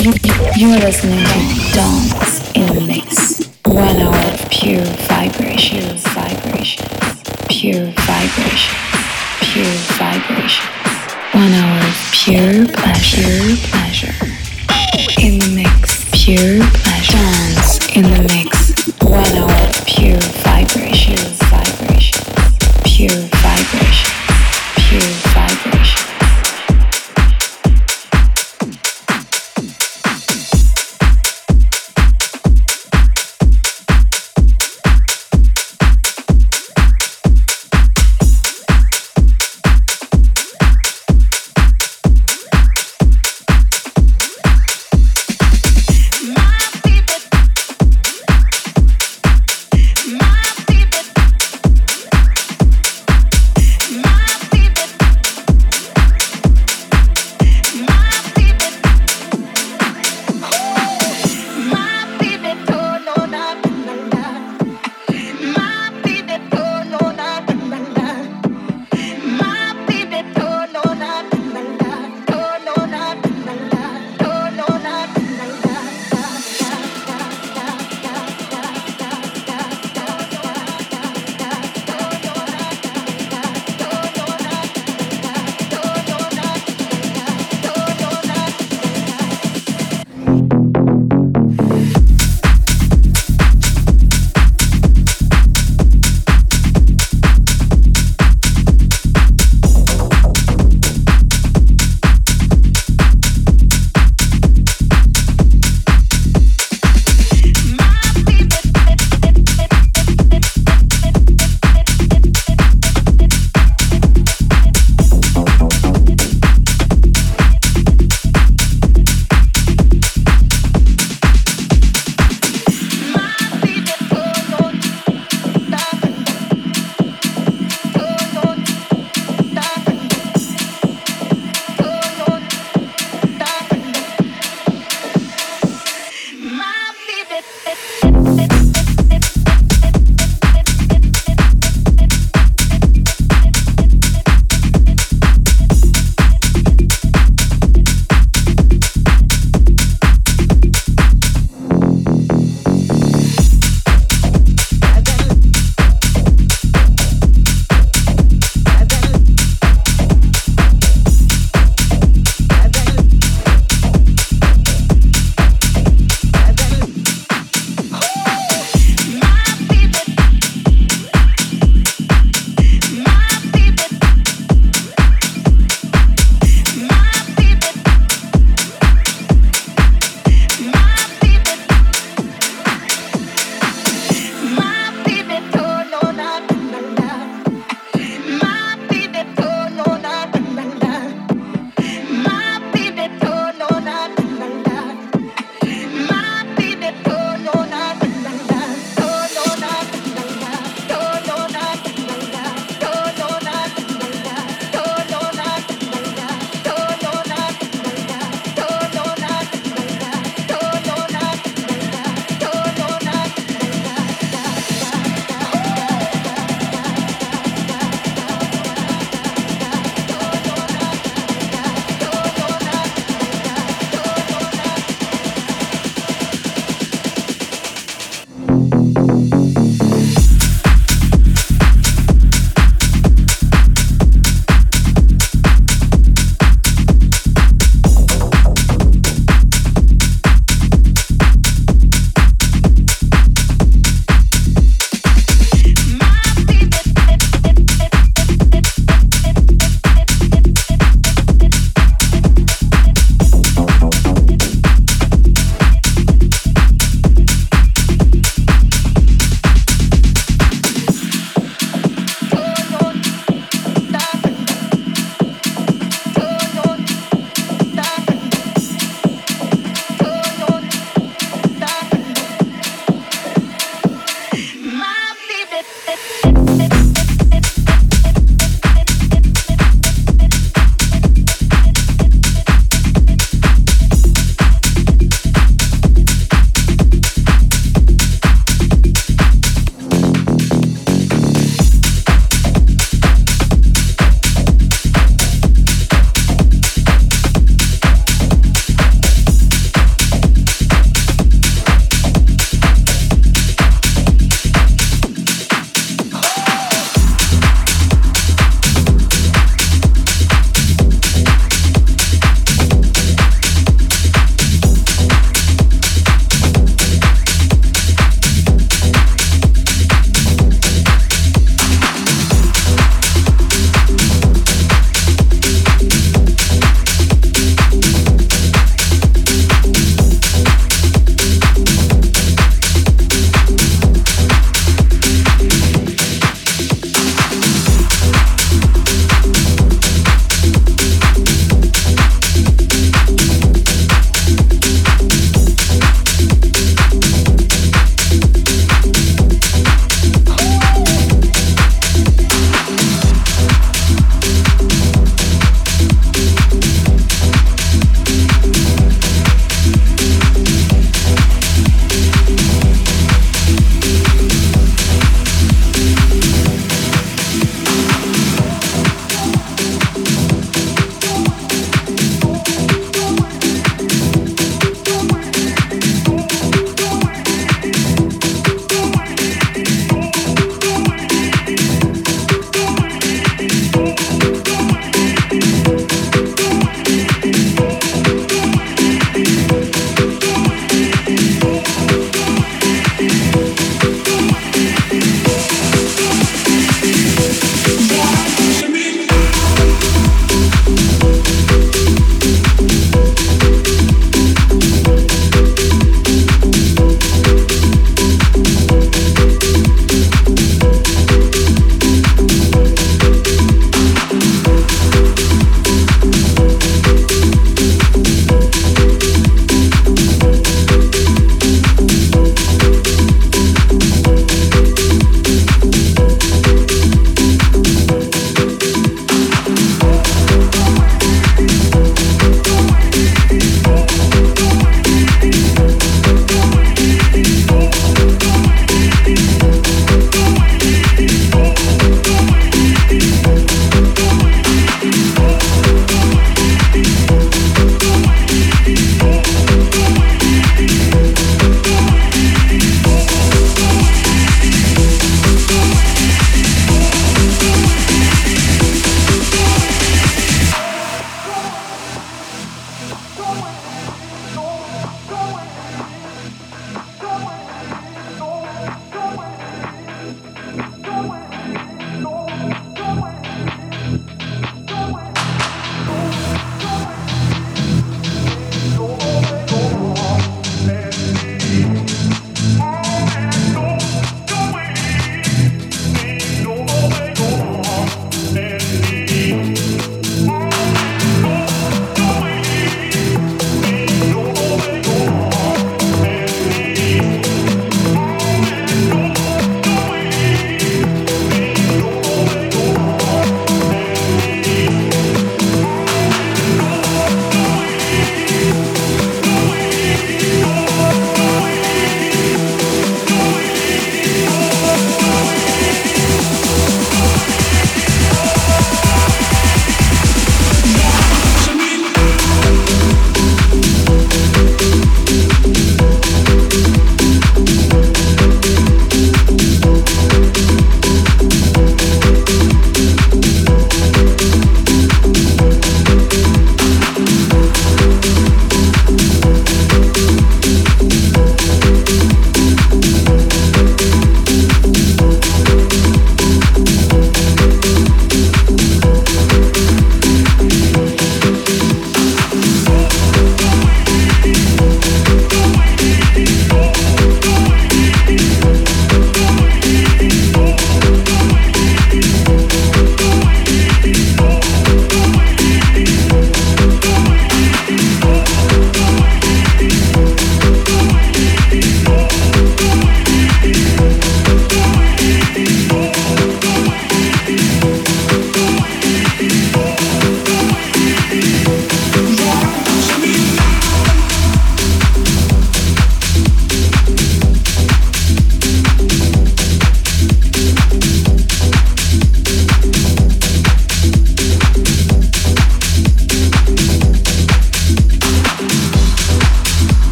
You, you, you're listening to Dance in the Mix. One hour of pure vibration, vibration, pure vibration, pure vibration. One hour pure pleasure, pleasure. In the mix, pure pleasure. Dance in the mix.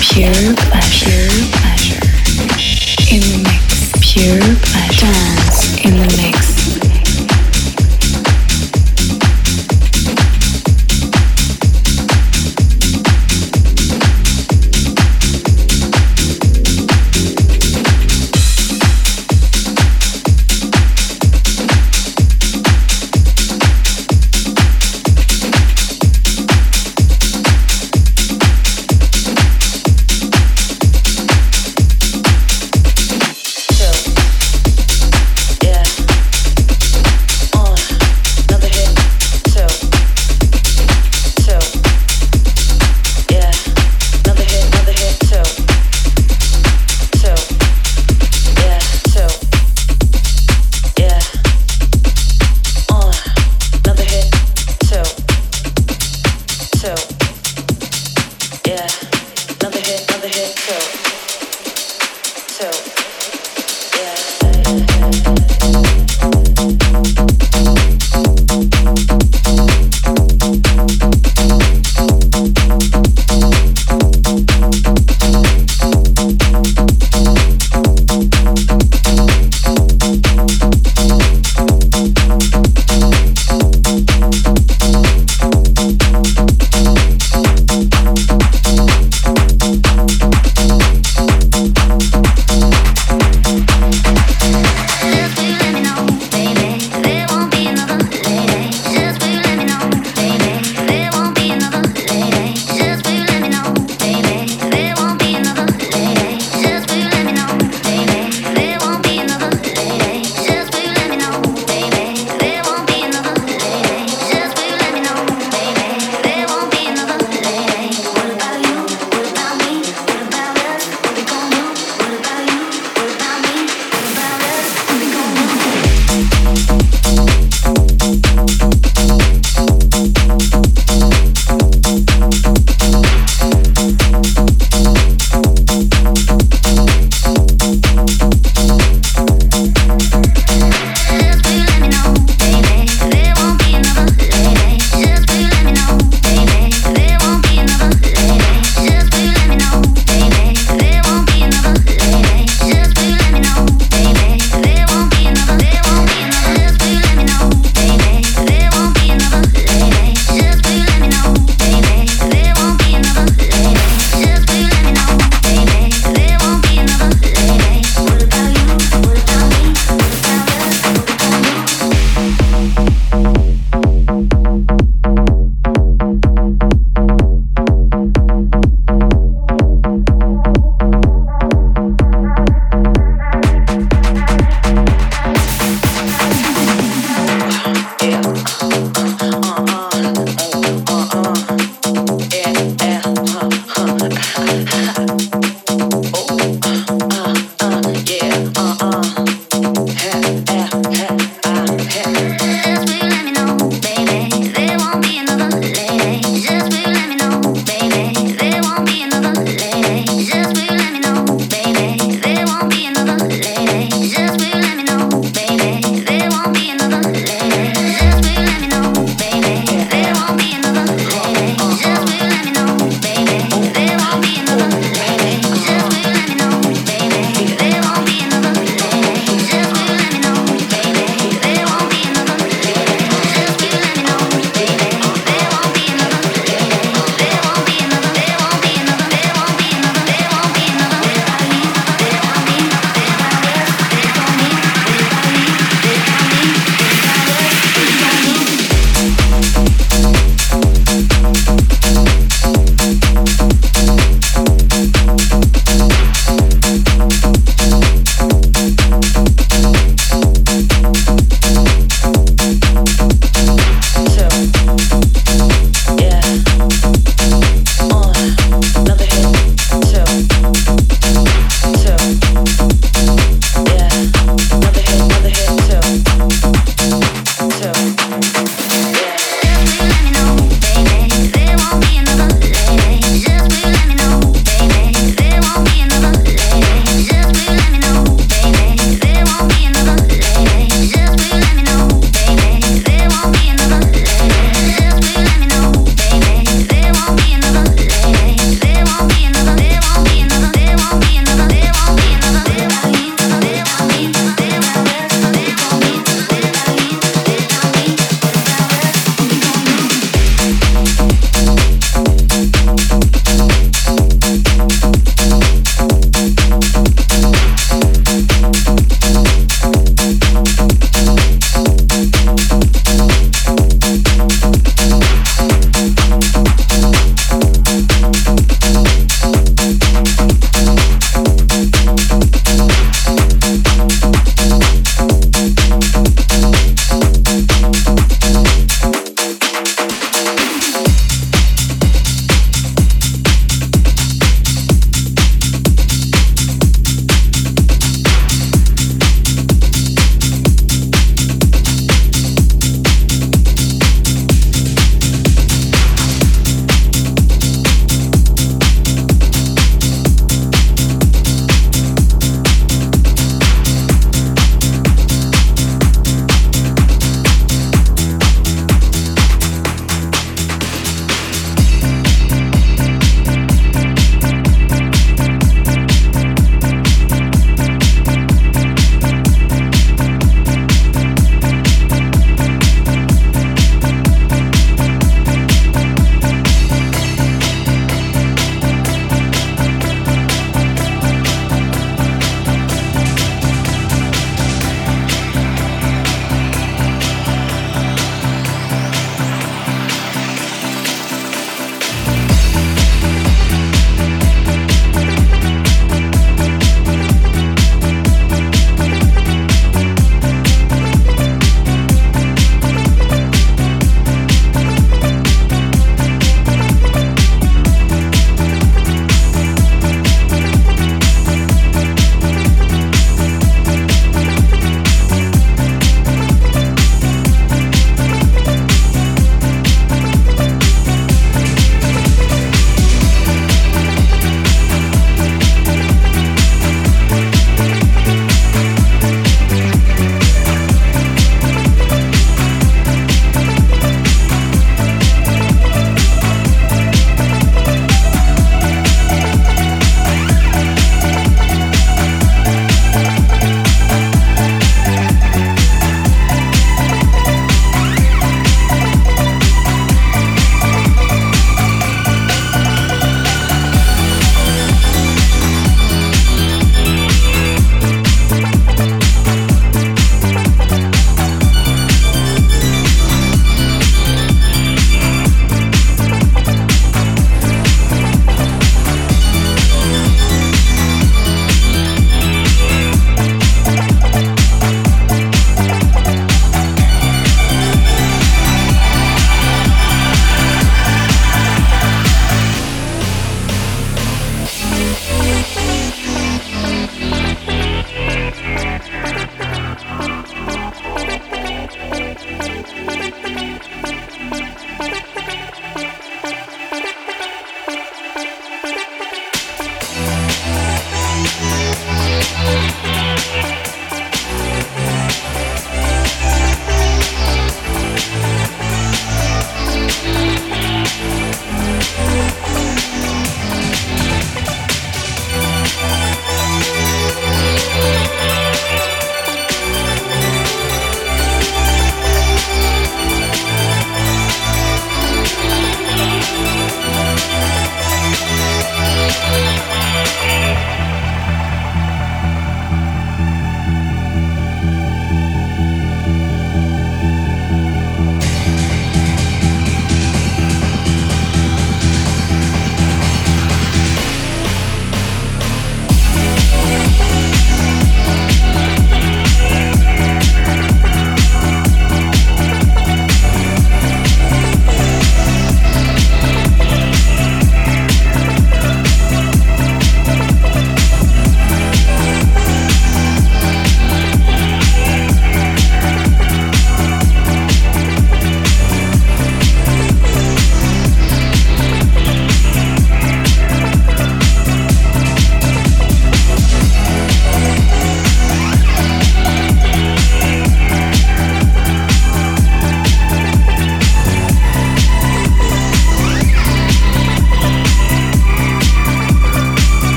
Pure pleasure. Pleasure. In the mix. Pure pleasure. Dance in the mix.